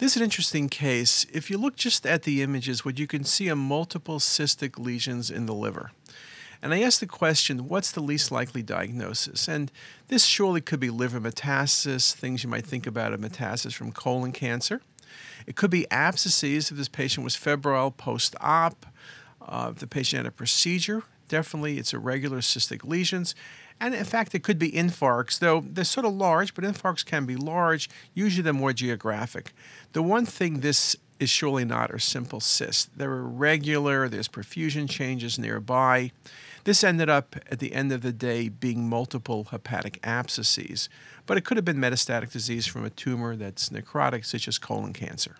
This is an interesting case. If you look just at the images, what you can see are multiple cystic lesions in the liver. And I asked the question, what's the least likely diagnosis? And this surely could be liver metastasis, things you might think about a metastasis from colon cancer. It could be abscesses if this patient was febrile post op, uh, if the patient had a procedure. Definitely, it's irregular cystic lesions. And in fact, it could be infarcts, though they're sort of large, but infarcts can be large. Usually, they're more geographic. The one thing this is surely not are simple cysts. They're irregular, there's perfusion changes nearby. This ended up, at the end of the day, being multiple hepatic abscesses, but it could have been metastatic disease from a tumor that's necrotic, such as colon cancer.